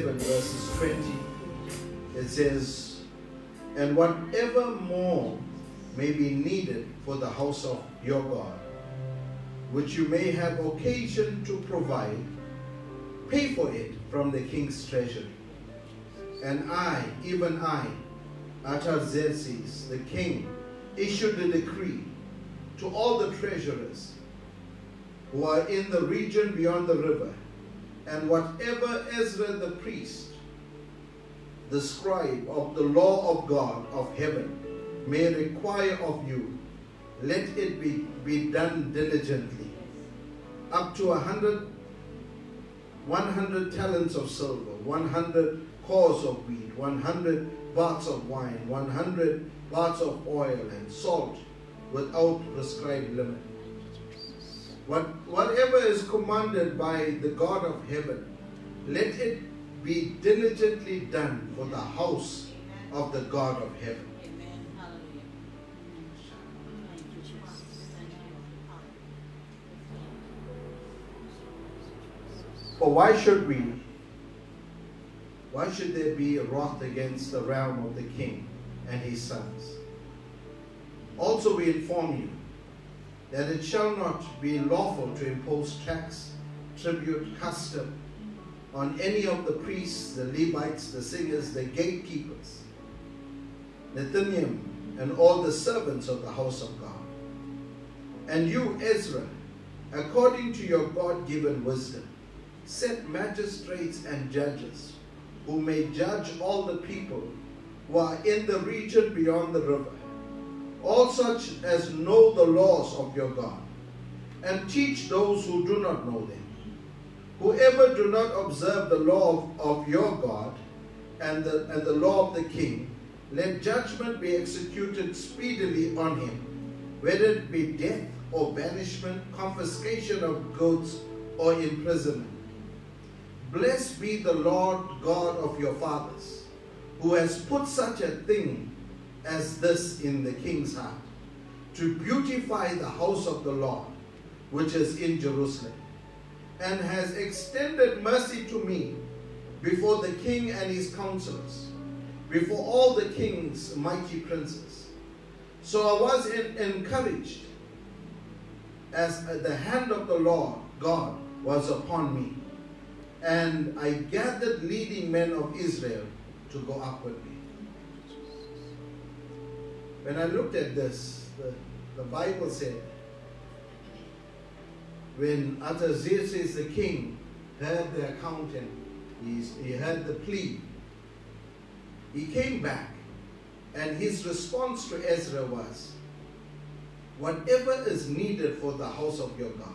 7, verses 20, it says, And whatever more may be needed for the house of your God, which you may have occasion to provide, pay for it from the king's treasury. And I, even I, Artaxerxes, the king, issued a decree to all the treasurers who are in the region beyond the river and whatever Ezra the priest, the scribe of the law of God of heaven, may require of you, let it be, be done diligently. Up to a hundred, one hundred talents of silver, 100 kors of wheat, 100 parts of wine, 100 parts of oil and salt without prescribed limit what, whatever is commanded by the God of heaven, let it be diligently done for the house of the God of heaven. For why should we? Why should there be wrath against the realm of the king and his sons? Also, we inform you that it shall not be lawful to impose tax, tribute, custom on any of the priests, the Levites, the singers, the gatekeepers, Nethinim, and all the servants of the house of God. And you, Ezra, according to your God given wisdom, set magistrates and judges who may judge all the people who are in the region beyond the river, all such as know the laws of your God, and teach those who do not know them. Whoever do not observe the law of, of your God and the, and the law of the king, let judgment be executed speedily on him, whether it be death or banishment, confiscation of goods, or imprisonment. Blessed be the Lord God of your fathers, who has put such a thing as this in the king's heart, to beautify the house of the Lord, which is in Jerusalem, and has extended mercy to me before the king and his counselors, before all the king's mighty princes. So I was en- encouraged as the hand of the Lord God was upon me. And I gathered leading men of Israel to go up with me. When I looked at this, the, the Bible said, when Artaxerxes the king heard the account and he's- he heard the plea, he came back and his response to Ezra was, whatever is needed for the house of your God,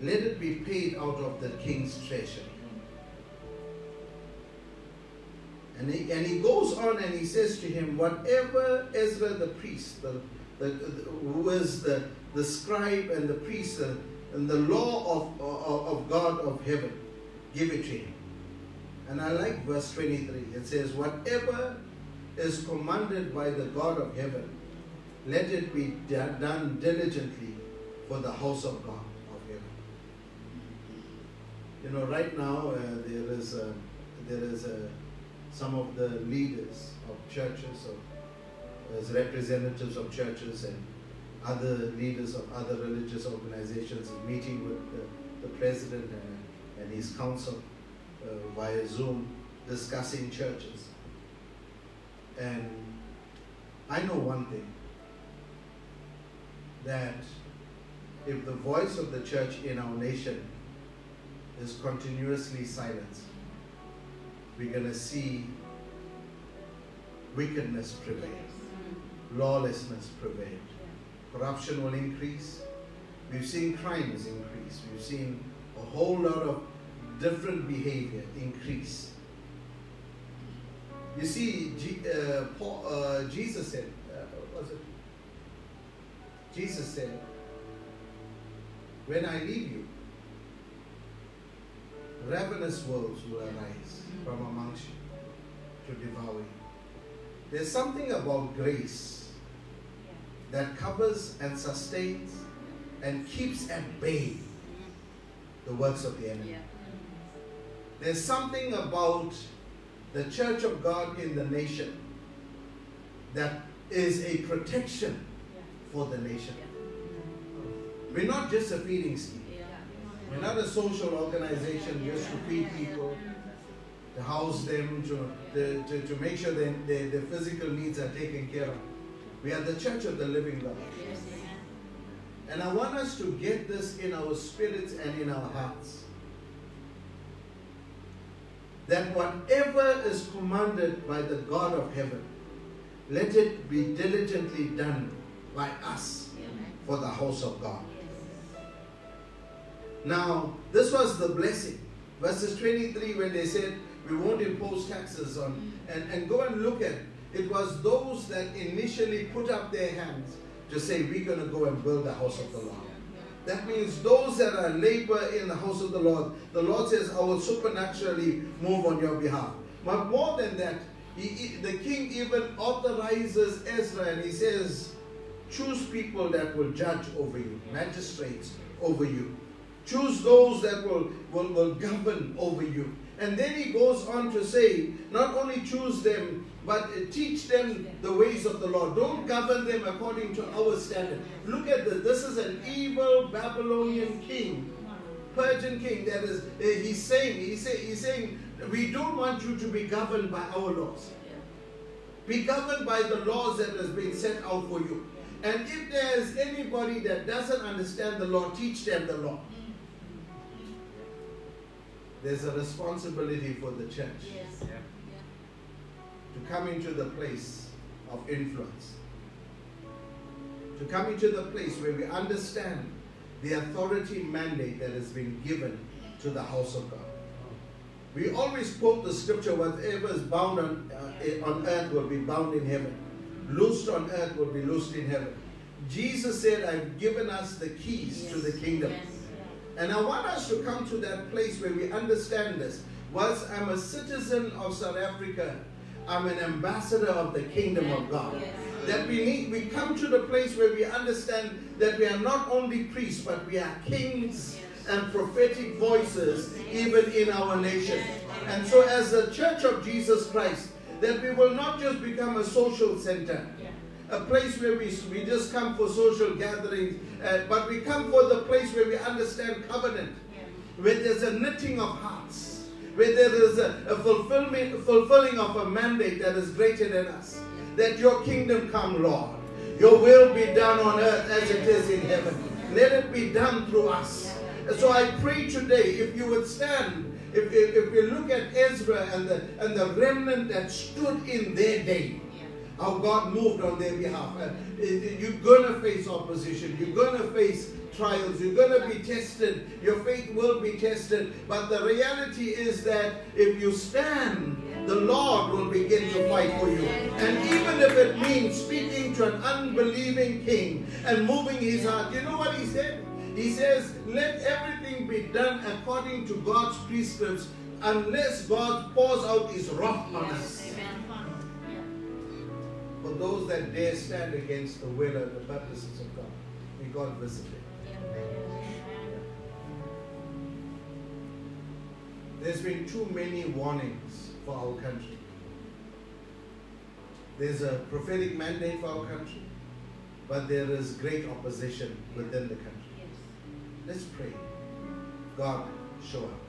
let it be paid out of the king's treasure. And he, and he goes on and he says to him, whatever Ezra the priest, the, the, the- who is the, the scribe and the priest and, and the law of, of, of God of heaven, give it to him. And I like verse 23. It says, whatever is commanded by the God of heaven, let it be done diligently for the house of God of heaven. You know, right now uh, there is a, there is a, some of the leaders of churches, of, as representatives of churches and other leaders of other religious organizations meeting with the, the president and, and his council uh, via Zoom discussing churches. And I know one thing that if the voice of the church in our nation is continuously silenced, we're going to see wickedness prevail, lawlessness prevail, corruption will increase. We've seen crimes increase, we've seen a whole lot of different behavior increase. You see, G, uh, Paul, uh, Jesus said, uh, was it? Jesus said, When I leave you, ravenous wolves will arise from amongst you to devour you. There's something about grace that covers and sustains and keeps at bay the works of the enemy. There's something about the church of God in the nation that is a protection for the nation. We're not just a feeding scheme. We're not a social organization just to feed people, to house them, to, to, to, to make sure that their, their physical needs are taken care of. We are the church of the living God. And I want us to get this in our spirits and in our hearts. That whatever is commanded by the God of heaven, let it be diligently done by us for the house of God. Now, this was the blessing. Verses 23, when they said, We won't impose taxes on, and, and go and look at it. Was those that initially put up their hands to say, We're going to go and build the house of the Lord. That means those that are labor in the house of the Lord, the Lord says, I will supernaturally move on your behalf. But more than that, he- the king even authorizes Ezra and he says, Choose people that will judge over you, magistrates over you. Choose those that will, will, will govern over you. And then he goes on to say, not only choose them, but teach them the ways of the Lord. Don't govern them according to our standard. Look at this. This is an evil Babylonian king, Persian king. That is, uh, he's saying, he's, say, he's saying, we don't want you to be governed by our laws. Be governed by the laws that has been set out for you. And if there's anybody that doesn't understand the law, teach them the law. There's a responsibility for the church Yes. to come into the place of influence. To come into the place where we understand the authority mandate that has been given to the house of God. We always quote the scripture whatever is bound on, uh, on earth will be bound in heaven, loosed on earth will be loosed in heaven. Jesus said, I've given us the keys to the kingdom. Yes. And I want us to come to that place where we understand this. Whilst I'm a citizen of South Africa, I'm an ambassador of the kingdom of God. Yes. That we need, we come to the place where we understand that we are not only priests, but we are kings and prophetic voices even in our nation. And so, as the Church of Jesus Christ, that we will not just become a social center, a place where we, we just come for social gatherings, uh, but we come for the place where we understand covenant, where there's a knitting of hearts, where there is a, a fulfillment, fulfilling of a mandate that is greater than us. That your kingdom come, Lord. Your will be done on earth as it is in heaven. Let it be done through us. So I pray today, if you would stand, if, if, if we look at Ezra and the, and the remnant that stood in their day, how God moved on their behalf. Uh, you're going to face opposition. You're going to face trials. You're going to be tested. Your faith will be tested. But the reality is that if you stand, the Lord will begin to fight for you. And even if it means speaking to an unbelieving king and moving his heart, you know what he said? He says, Let everything be done according to God's precepts, unless God pours out his wrath on us. For those that dare stand against the will and the purposes of God, may God visit them. There's been too many warnings for our country. There's a prophetic mandate for our country, but there is great opposition within the country. Let's pray. God, show up.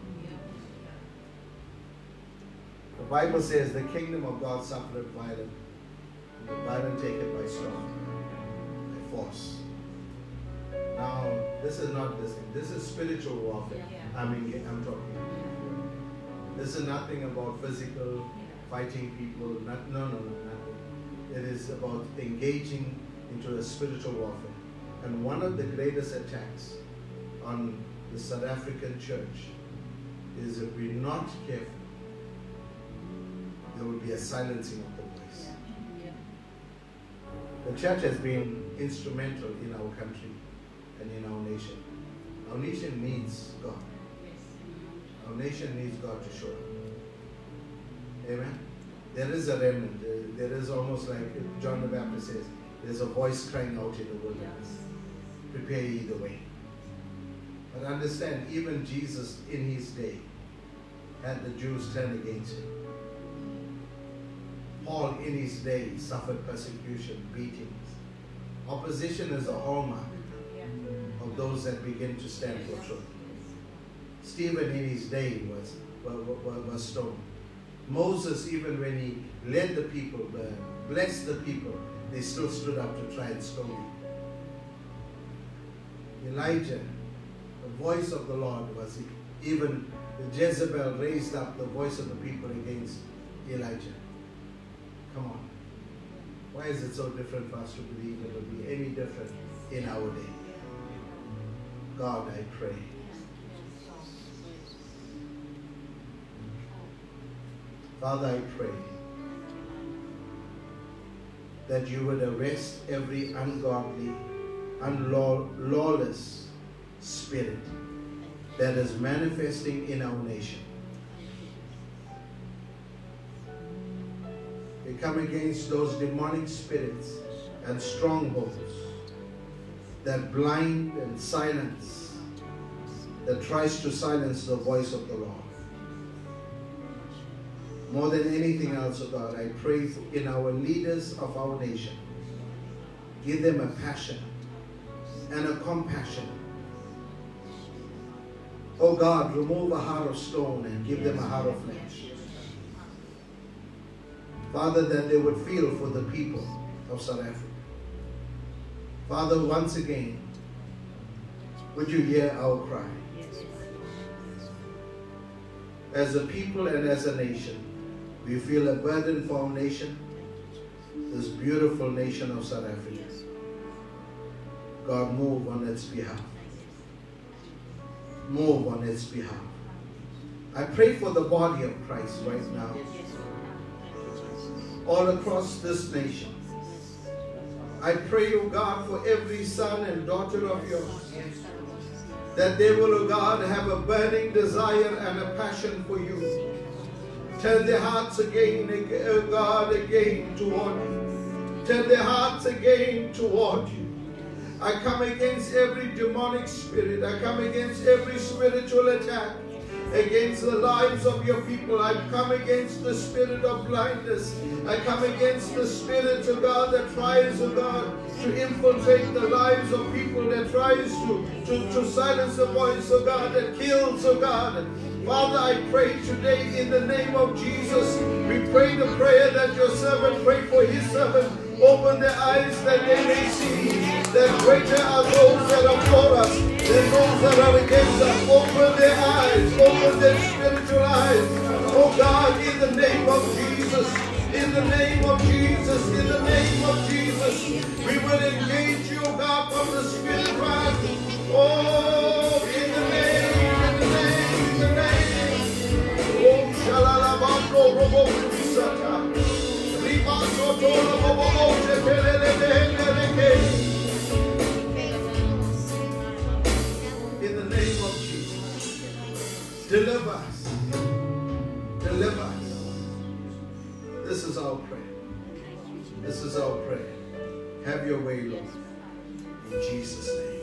The Bible says the kingdom of God suffered violence, the violent take it by storm, by force. Now, this is not this. This is spiritual warfare. I mean, I'm talking. This is nothing about physical fighting people. Not, no, no, no, nothing. It is about engaging into a spiritual warfare. And one of the greatest attacks on the South African church is if we're not careful, there will be a silencing of the voice. The church has been instrumental in our country and in our nation. Our nation needs God. Our nation needs God to show up. Amen. There is a remnant. There- is almost like John the Baptist says, there's a voice crying out in the wilderness. Prepare ye the way. But understand, even Jesus in his day had the Jews turn against him. Paul in his day suffered persecution, beatings. Opposition is a hallmark of those that begin to stand for truth. Stephen in his day was, was, was stoned. Moses, even when he led the people, blessed the people, they still stood up to try and stone him. Elijah, the voice of the Lord was even Jezebel raised up the voice of the people against Elijah. Come on. Why is it so different for us to believe it will be any different in our day? God, I pray. Father, I pray that you would arrest every ungodly, unlaw- lawless spirit that is manifesting in our nation. Come against those demonic spirits and strongholds that blind and silence that tries to silence the voice of the Lord. More than anything else, oh God, I pray in our leaders of our nation. Give them a passion and a compassion. Oh God, remove a heart of stone and give them a heart of flesh. Father, that they would feel for the people of South Africa. Father, once again, would you hear our cry? As a people and as a nation, we feel a burden for our nation, this beautiful nation of South Africa. God, move on its behalf. Move on its behalf. I pray for the body of Christ right now, all across this nation. I pray, O God, for every son and daughter of yours, that they will, O God, have a burning desire and a passion for you. Turn their hearts again, O God, again toward you. Turn their hearts again toward you. I come against every demonic spirit. I come against every spiritual attack against the lives of your people. I come against the spirit of blindness. I come against the spirit of God that tries, oh God, to infiltrate the lives of people, that tries to, to, to silence the voice of God, that kills, oh God. Father, I pray today in the name of Jesus. We pray the prayer that your servant prayed for his servant. Open their eyes that they may see that greater are those that are for us those that are against us. Open their eyes, open their spiritual eyes. Oh God, in the name of Jesus, in the name of Jesus, in the name of Jesus, we will engage you, God, from the spirit realm. Oh, in the name, in the name, in the name. Oh, shalalabando robo kusata. Ribaso tolo bobo shekelele Deliver us. Deliver us. This is our prayer. This is our prayer. Have your way, Lord. In Jesus' name.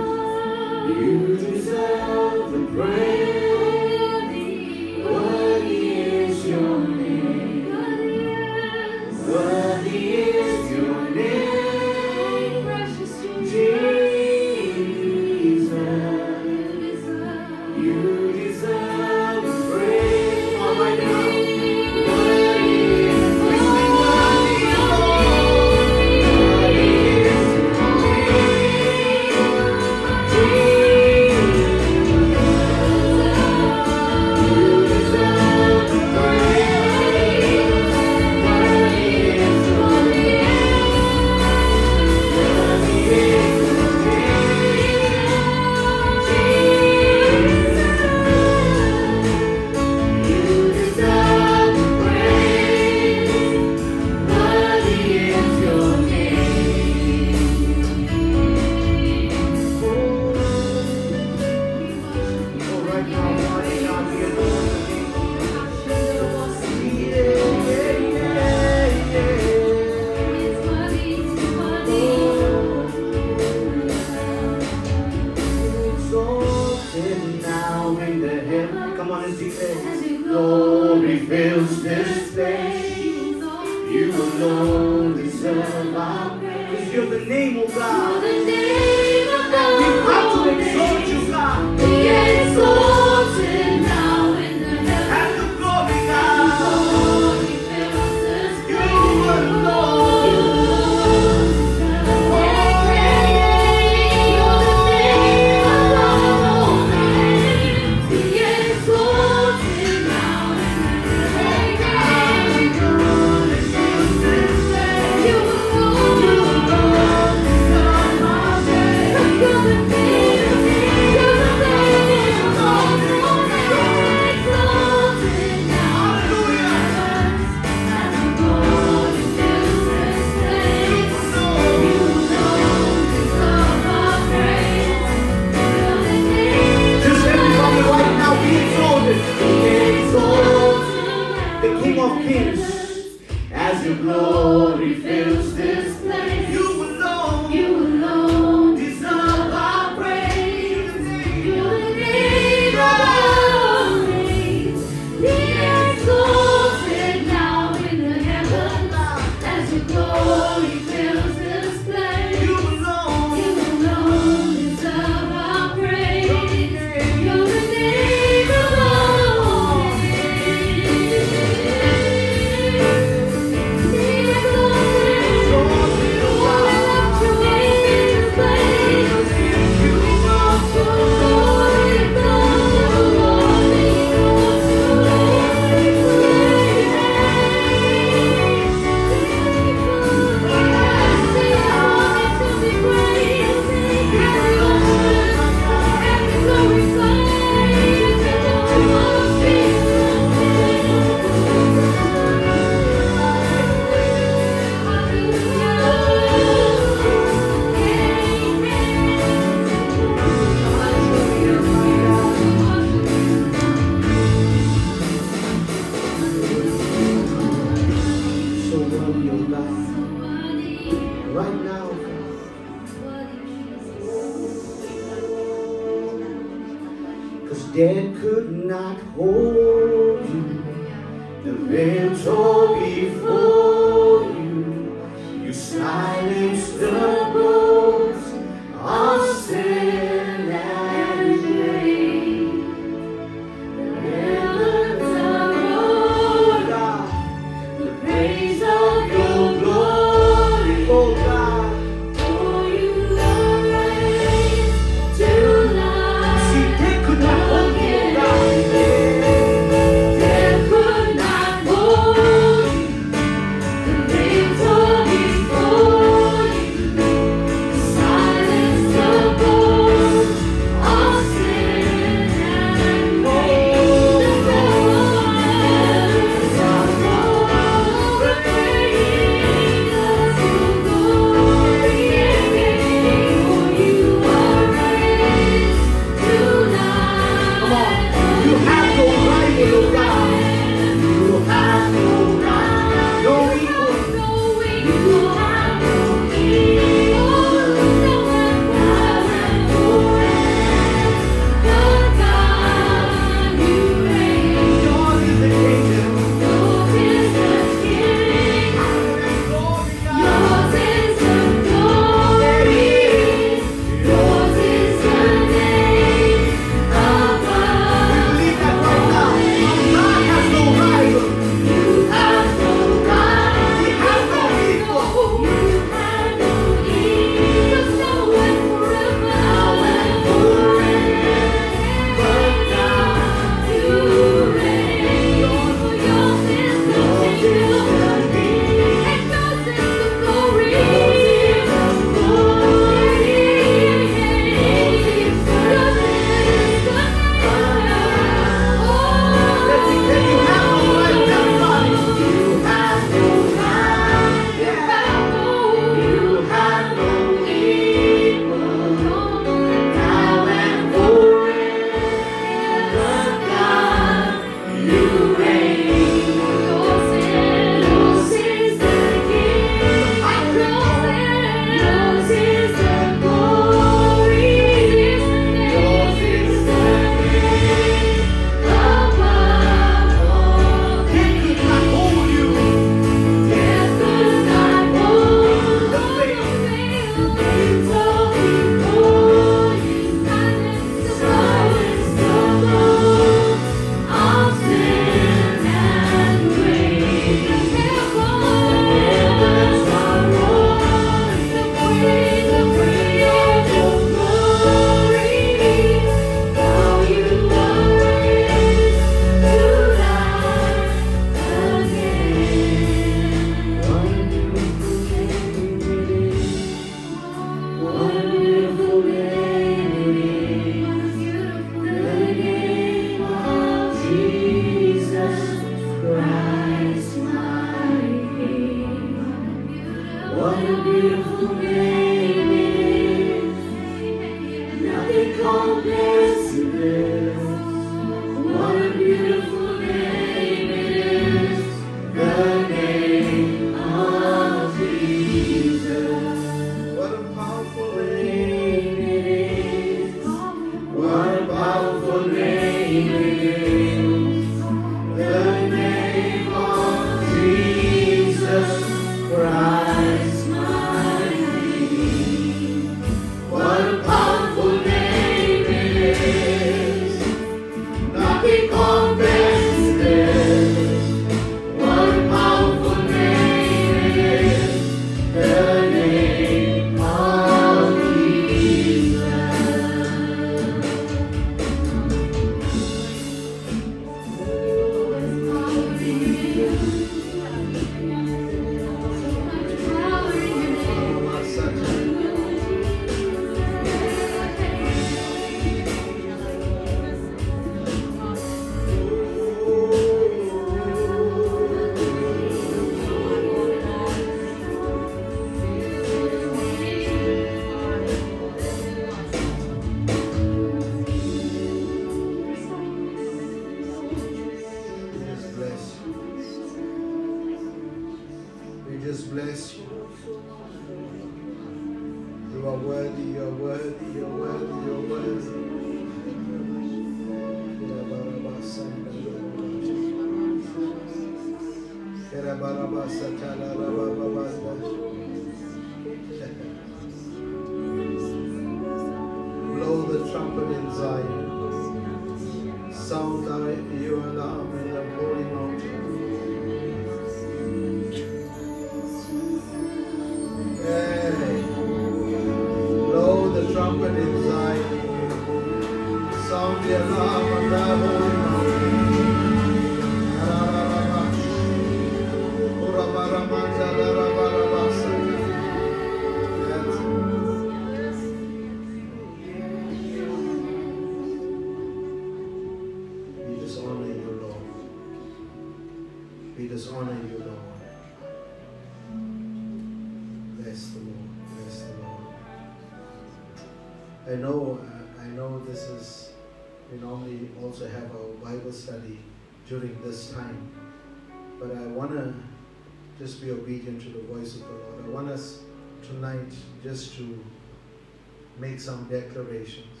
Some declarations,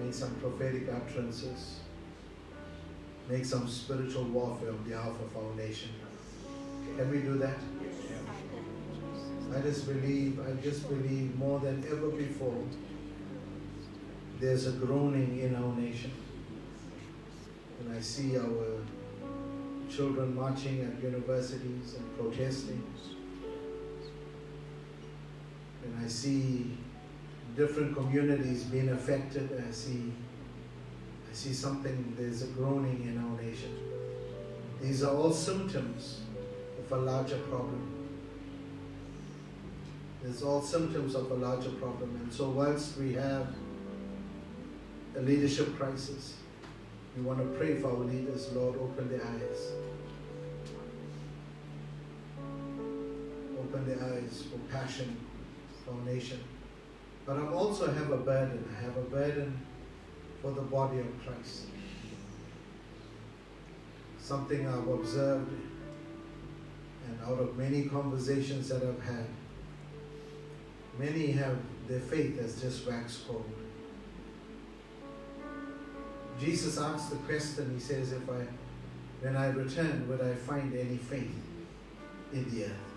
make some prophetic utterances, make some spiritual warfare on behalf of our nation. Can we do that? I just believe, I just believe more than ever before, there's a groaning in our nation. And I see our children marching at universities and protesting. And I see different communities being affected. I see I see something, there's a groaning in our nation. These are all symptoms of a larger problem. There's all symptoms of a larger problem. And so, whilst we have a leadership crisis, we want to pray for our leaders. Lord, open their eyes. Open their eyes for passion for our nation. But I also have a burden. I have a burden for the body of Christ. Something I've observed, and out of many conversations that I've had, many have their faith has just waxed cold. Jesus asked the question, he says, if I when I return, would I find any faith in the earth?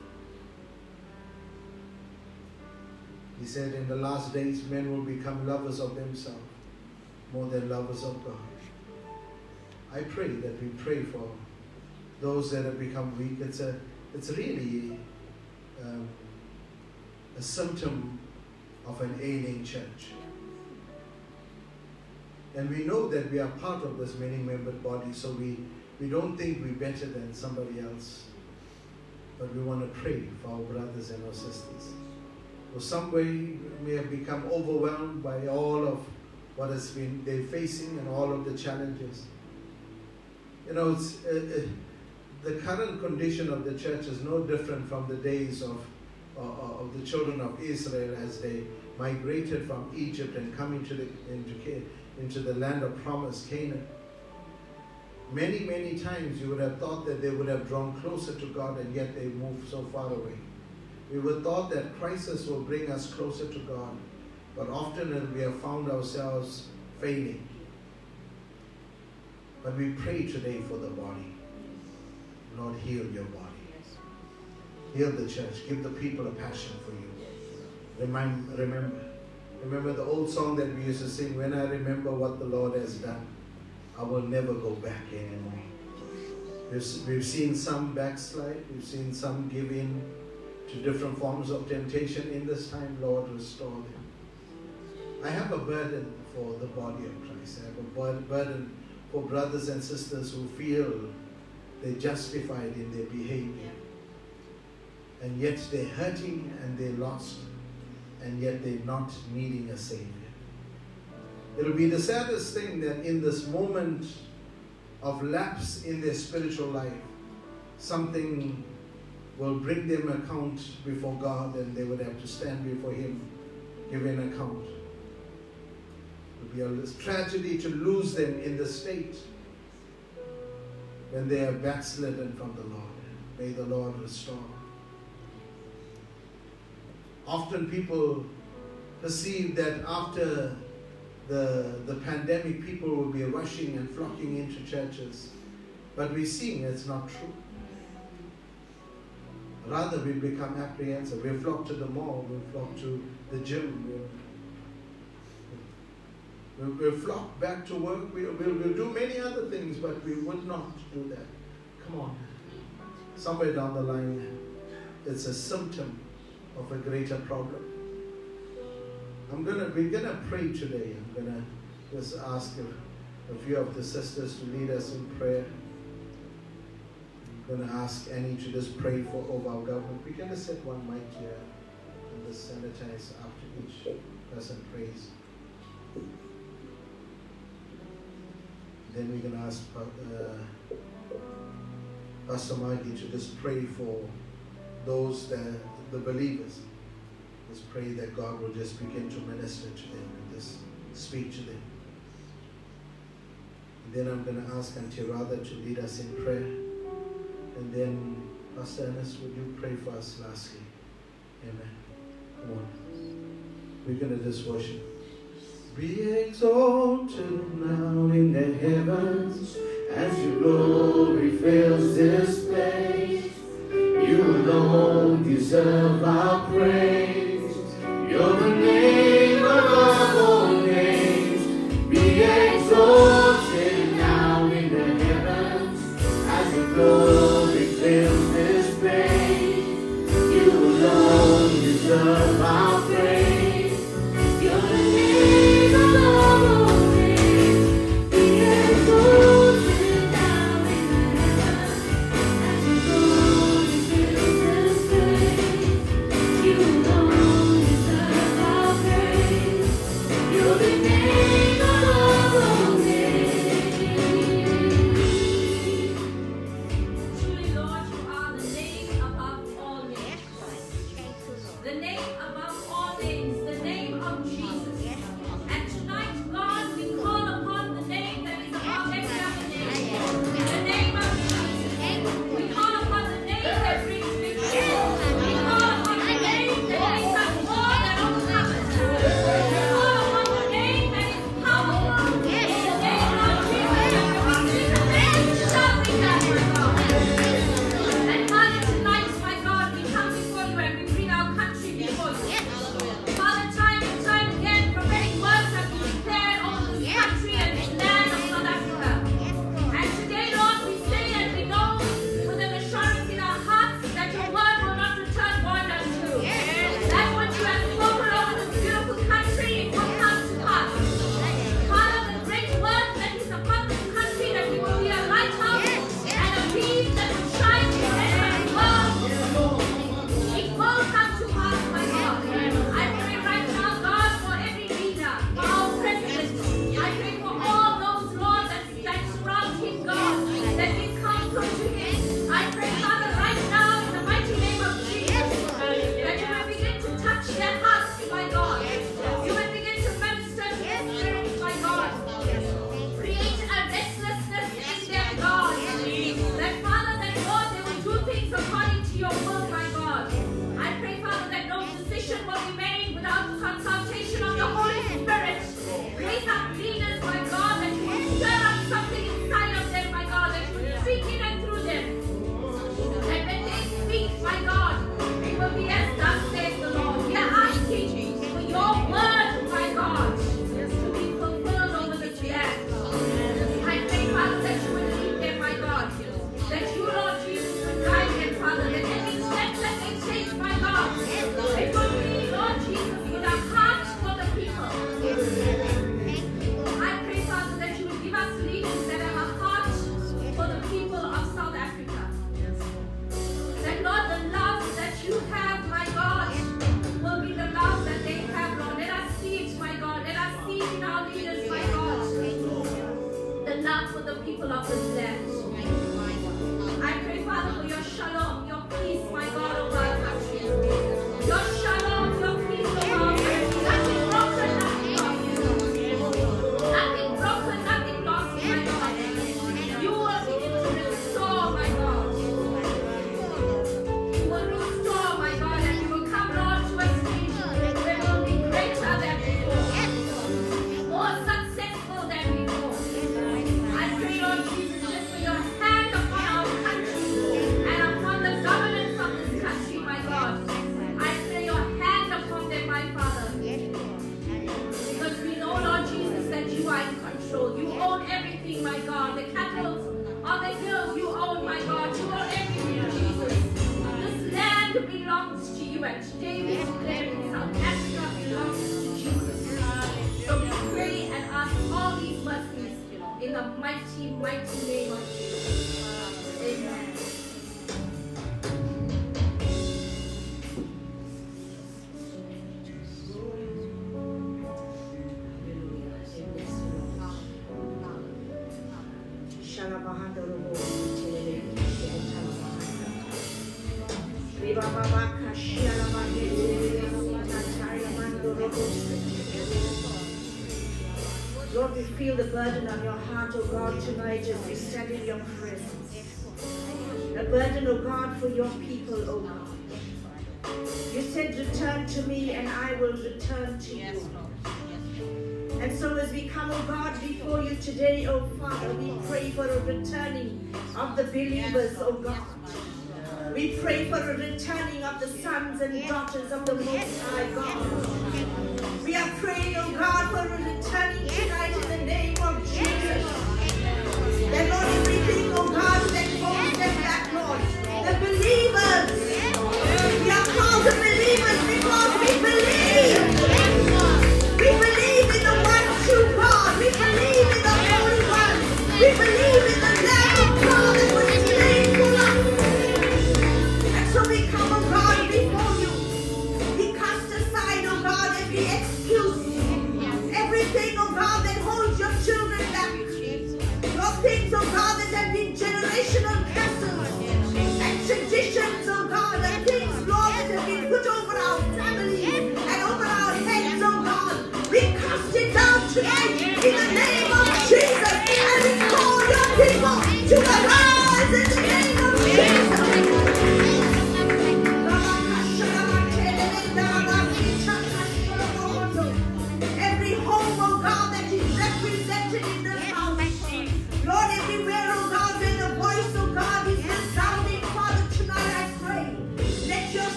He said, in the last days, men will become lovers of themselves more than lovers of God. I pray that we pray for those that have become weak. It's a, it's really um, a symptom of an ailing church. And we know that we are part of this many-membered body, so we, we don't think we're better than somebody else. But we want to pray for our brothers and our sisters. For some way, we have become overwhelmed by all of what has been they're facing and all of the challenges. You know, it's, uh, uh, the current condition of the church is no different from the days of, uh, of the children of Israel as they migrated from Egypt and coming to the, into, into the land of promise, Canaan. Many, many times you would have thought that they would have drawn closer to God and yet they moved so far away. We were thought that crisis will bring us closer to God, but often we have found ourselves failing. But we pray today for the body. Lord, heal your body. Heal the church. Give the people a passion for you. Remind, remember. Remember the old song that we used to sing, When I remember what the Lord has done, I will never go back anymore. We've, we've seen some backslide, we've seen some give in to different forms of temptation in this time. Lord, restore them. I have a burden for the body of Christ. I have a burden for brothers and sisters who feel they're justified in their behavior. And yet they're hurting and they're lost. And yet they're not needing a Savior. It'll be the saddest thing that in this moment of lapse in their spiritual life, something will bring them account before God and they would have to stand before Him, give an account. It will be a tragedy to lose them in the state when they are backslidden from the Lord. May the Lord restore. Often people perceive that after the, the pandemic, people will be rushing and flocking into churches. But we're seeing it's not true. Rather, we become apprehensive. We flock to the mall, we flock to the gym, we'll, we'll, flock back to work, we'll, we'll, we'll do many other things, but we would not do that. Come on. Somewhere down the line, it's a symptom of a greater problem. I'm gonna we're gonna pray today. I'm gonna just ask a, a few of the sisters to lead us in prayer. I'm going to ask Annie to just pray for over our government. We're going to set one mic here and just sanitize after each person prays. Then we're going to ask uh, Pastor Maggie to just pray for those that the believers. Just pray that God will just begin to minister to them and just speak to them. And then I'm going to ask Auntie Radha to lead us in prayer. And then, Pastor Ernest, would you pray for us lastly? Amen. Come on. We're going to just worship. Be exalted now in the heavens as your glory fills this place. You alone deserve our praise. You're the name above all names. Be exalted now in the heavens as your glory. Lord, we feel the burden on your heart, O oh God, tonight as we stand in your presence. a burden, O oh God, for your people, O oh God. You said, Return to me, and I will return to you. And so as we come, O God, before you today, O Father, we pray for a returning of the believers, O God. We pray for a returning of the sons and daughters of the Most High God. We are praying, oh God, for a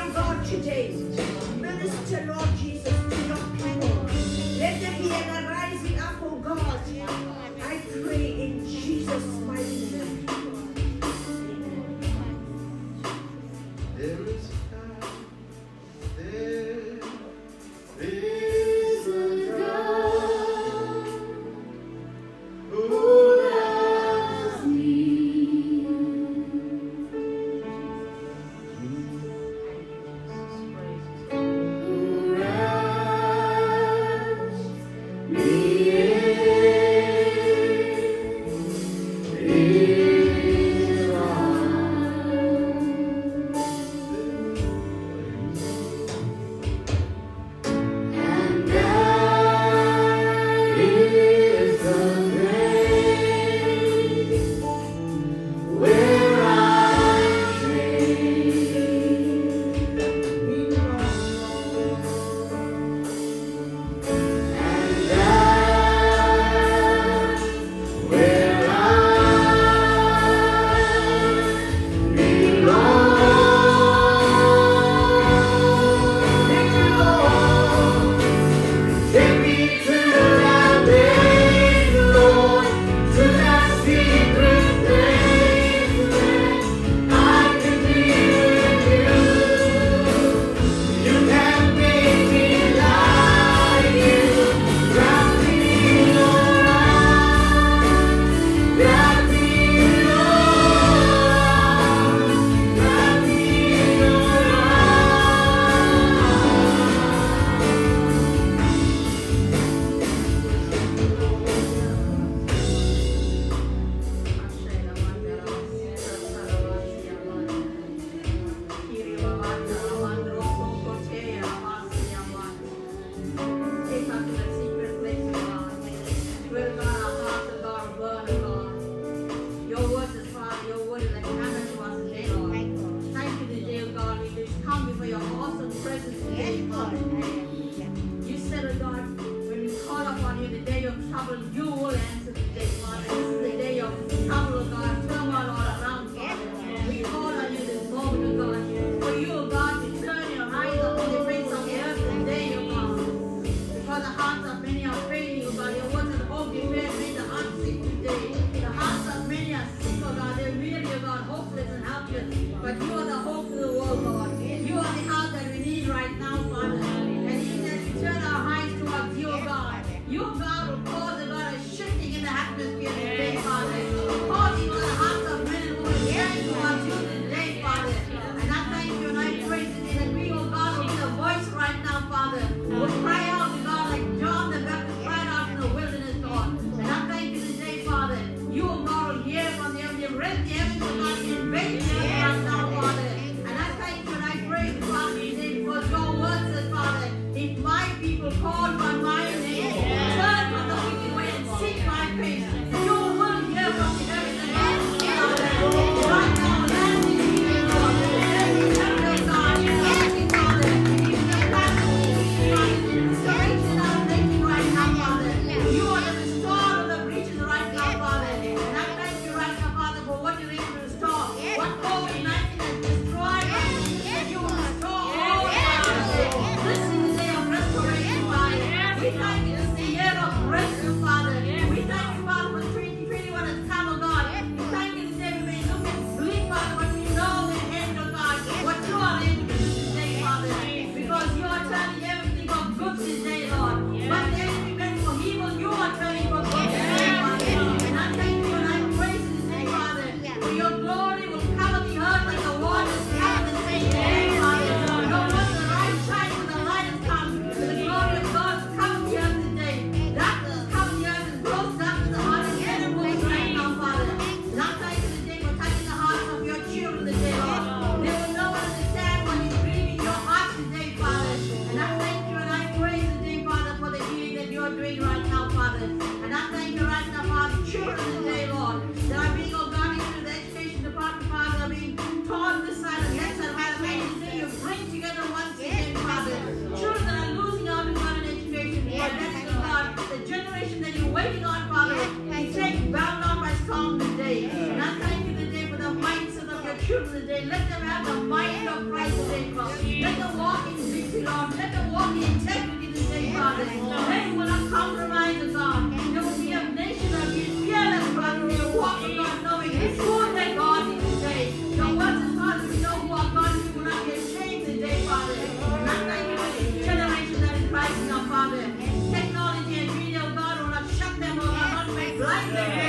Of w oczy Minister right there.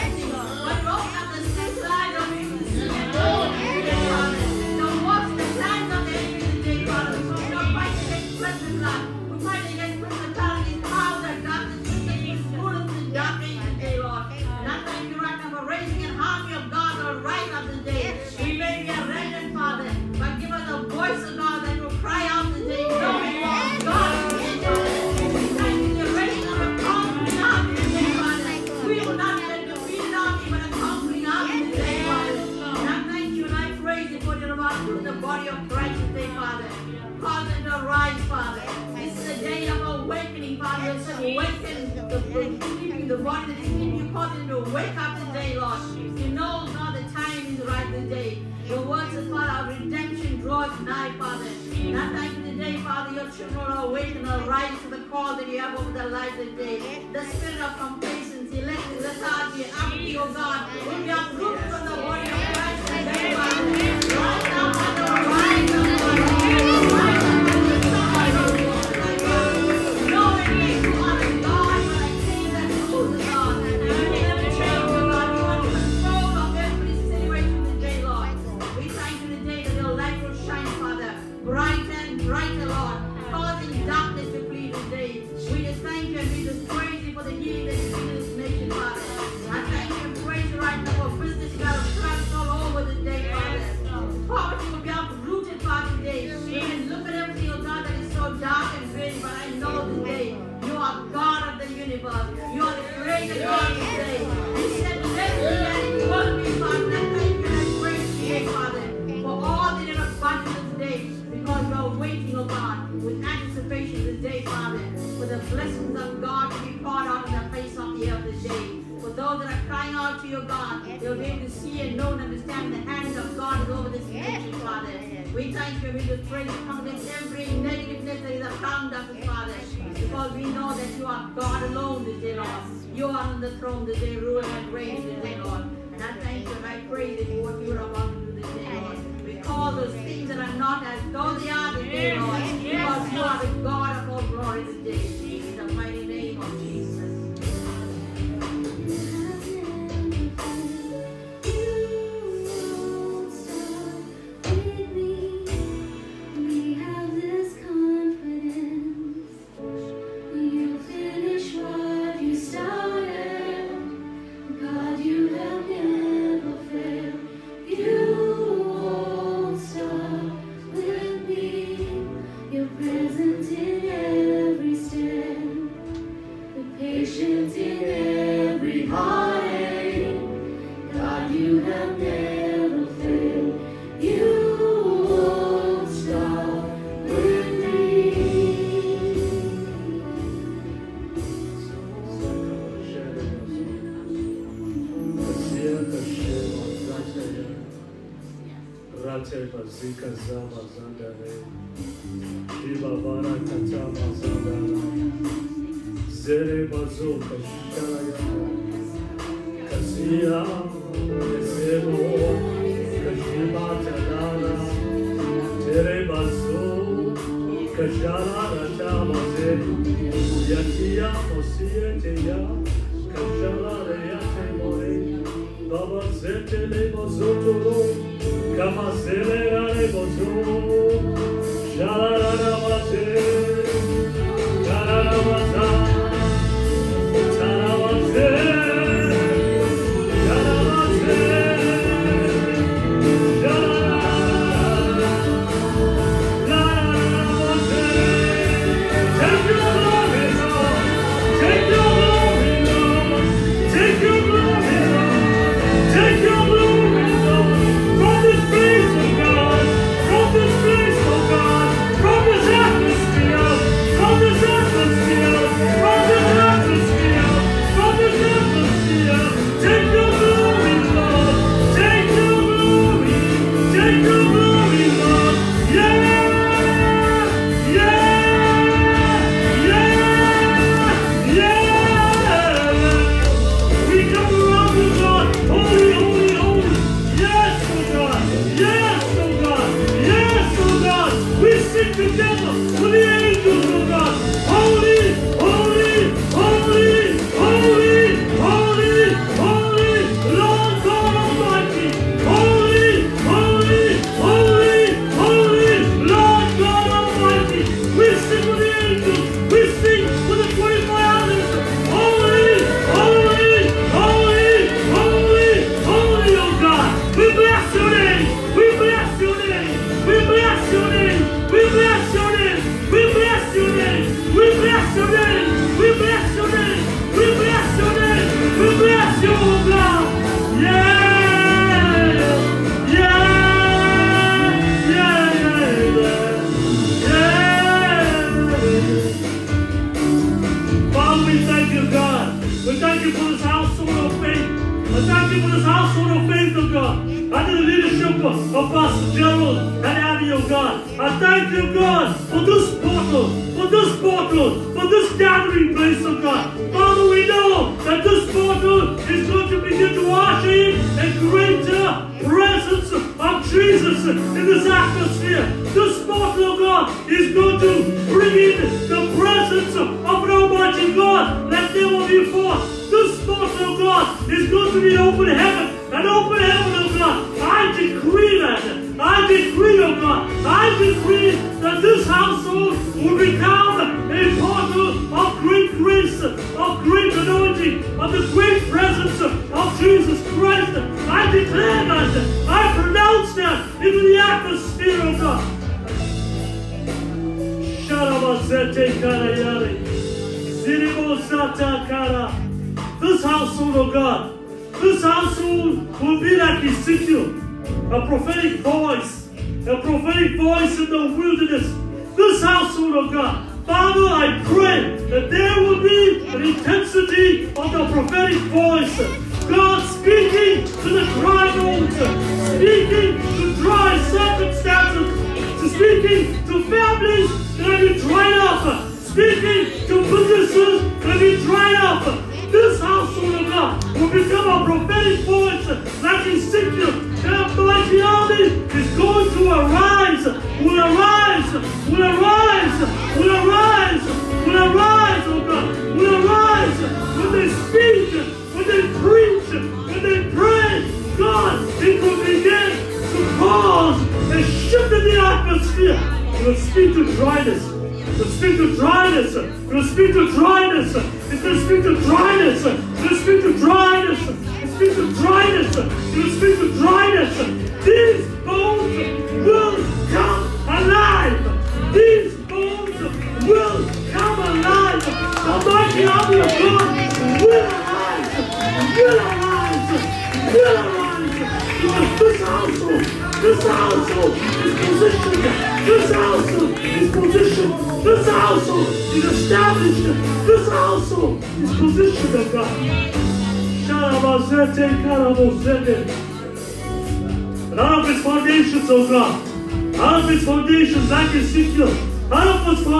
brought this in. You called him to wake up today, Lord. You know, Lord, the time is right today. Your word says, Father, our redemption draws nigh, Father. And I thank you today, Father, your children are awake and arise to the call that you have over their lives today. The spirit of complacency, lethargy, apathy, oh God, will be uprooted, We thank you, we just pray from this every negativeness that is around us, Father. Because we know that you are God alone this day, Lord. You are on the throne this day, rule and reign this day, Lord. And I thank you and I pray that what you are about to do this day, Lord. We call those things that are not as though they are this day, Lord. Because you are the God of all glory this day.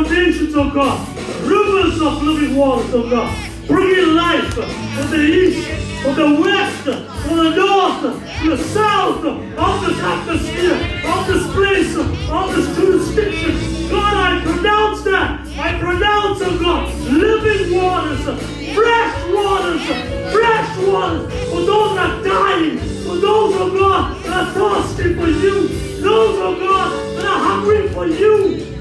Foundations, oh God. Rivers of living waters, oh God. Bringing life from the east, from the west, from the north, to the south of this atmosphere, of this place, of this jurisdiction. God, I pronounce that. I pronounce, oh God, living waters, fresh waters, fresh waters for those that are dying, for those, oh God, that are thirsty for you, those, oh God, that are hungry for you.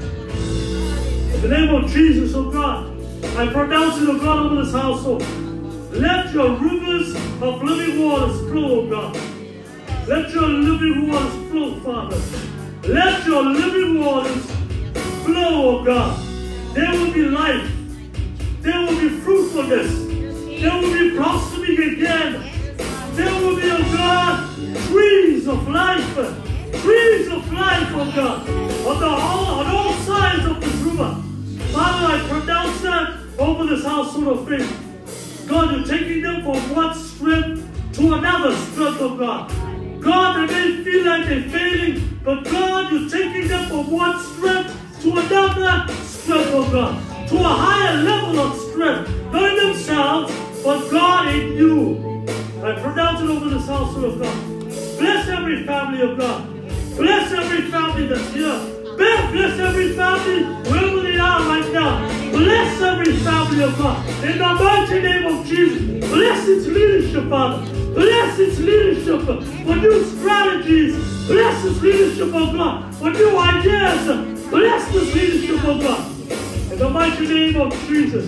The name of Jesus, oh God, I pronounce it, oh God, over this household. Let your rivers of living waters flow, God. Let your living waters flow, Father. Let your living waters flow, oh God. There will be life. There will be fruitfulness. There will be blossoming again. There will be, oh God, trees of life. Trees of life, oh God. On, the, on all sides of this river. Father, I pronounce that over this household of faith. God, you're taking them from one strength to another strength of God. God, they may feel like they're failing, but God, you're taking them from one strength to another strength of God, to a higher level of strength, not in themselves, but God in you. I pronounce it over this household of God. Bless every family of God. Bless every family that's here. Bless every family wherever they are right now. Bless every family of God. In the mighty name of Jesus. Bless its leadership, Father. Bless its leadership for new strategies. Bless its leadership, oh God, for new ideas. Bless this leadership, oh God. In the mighty name of Jesus.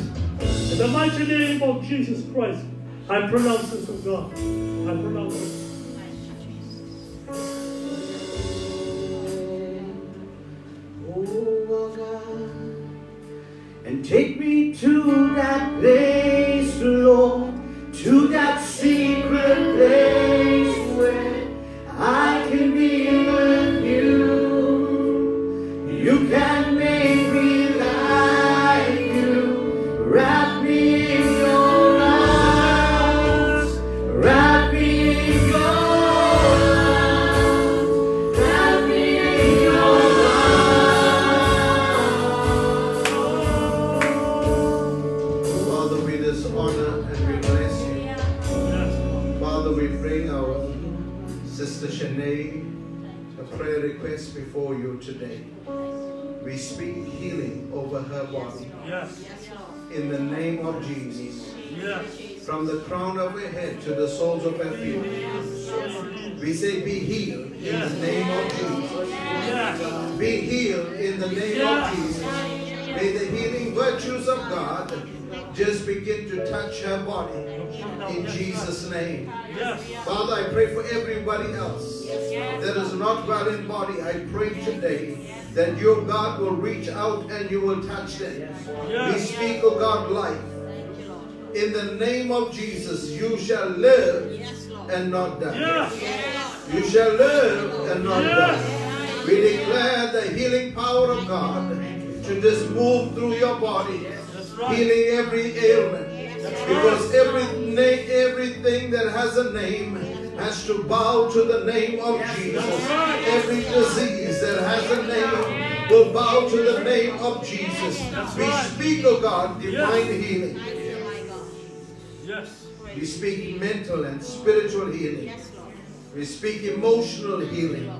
In the mighty name of Jesus Christ. I pronounce this, oh God. I pronounce it. Oh God, and take me to that place, Lord, to that secret place reach and you will touch them. We Yes. speak, O God, life. In the name of Jesus, you shall live and not die. You shall live and not die. We declare the healing power of God to just move through your body, right. healing every ailment, Because every na- everything that has a name has to bow to the name of Jesus. Every disease that has a name will bow to the name of Jesus. We speak, oh God, divine healing. Yes. We speak mental and spiritual healing. Yes, Lord. we speak emotional healing,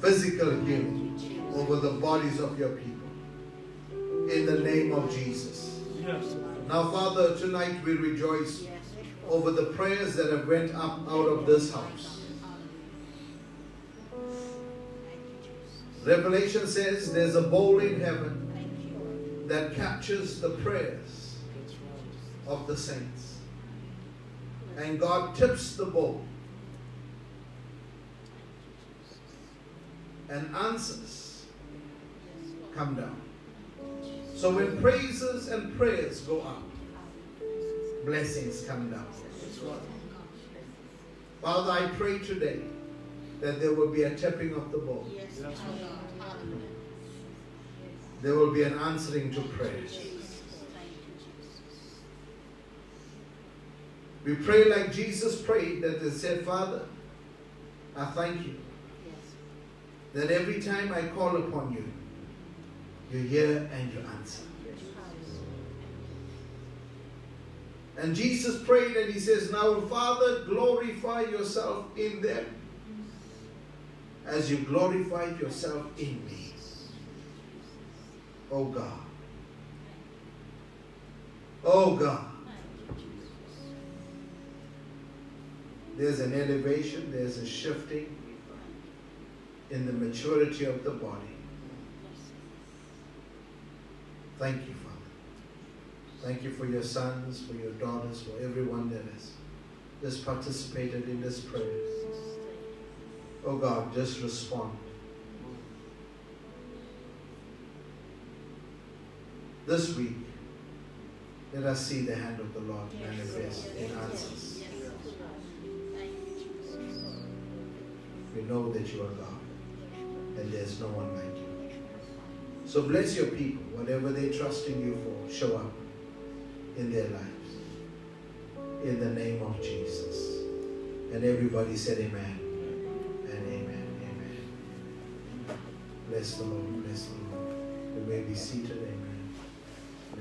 physical healing over the bodies of your people. In the name of Jesus. Yes. Now, Father, tonight we rejoice over the prayers that have went up out of this house. Revelation says there's a bowl in heaven that captures the prayers of the saints. And God tips the bowl and answers come down. So when praises and prayers go up, blessings come down. Father, I pray today that there will be a tipping of the bowl. There will be an answering to prayers. We pray like Jesus prayed that they said, Father, I thank you that every time I call upon you, you hear and you answer. And Jesus prayed and he says, Now, Father, glorify yourself in them as you glorified yourself in me. Oh God. Oh God. There's an elevation, there's a shifting in the maturity of the body. Thank you, Father. Thank you for your sons, for your daughters, for everyone that has just participated in this prayer. Oh God, just respond. This week, let us see the hand of the Lord manifest in answers. We know that you are God and there's no one like you. So bless your people, whatever they trust in you for, show up in their lives. In the name of Jesus. And everybody said amen. Bless the Lord. Bless the Lord. You may be seated. Amen.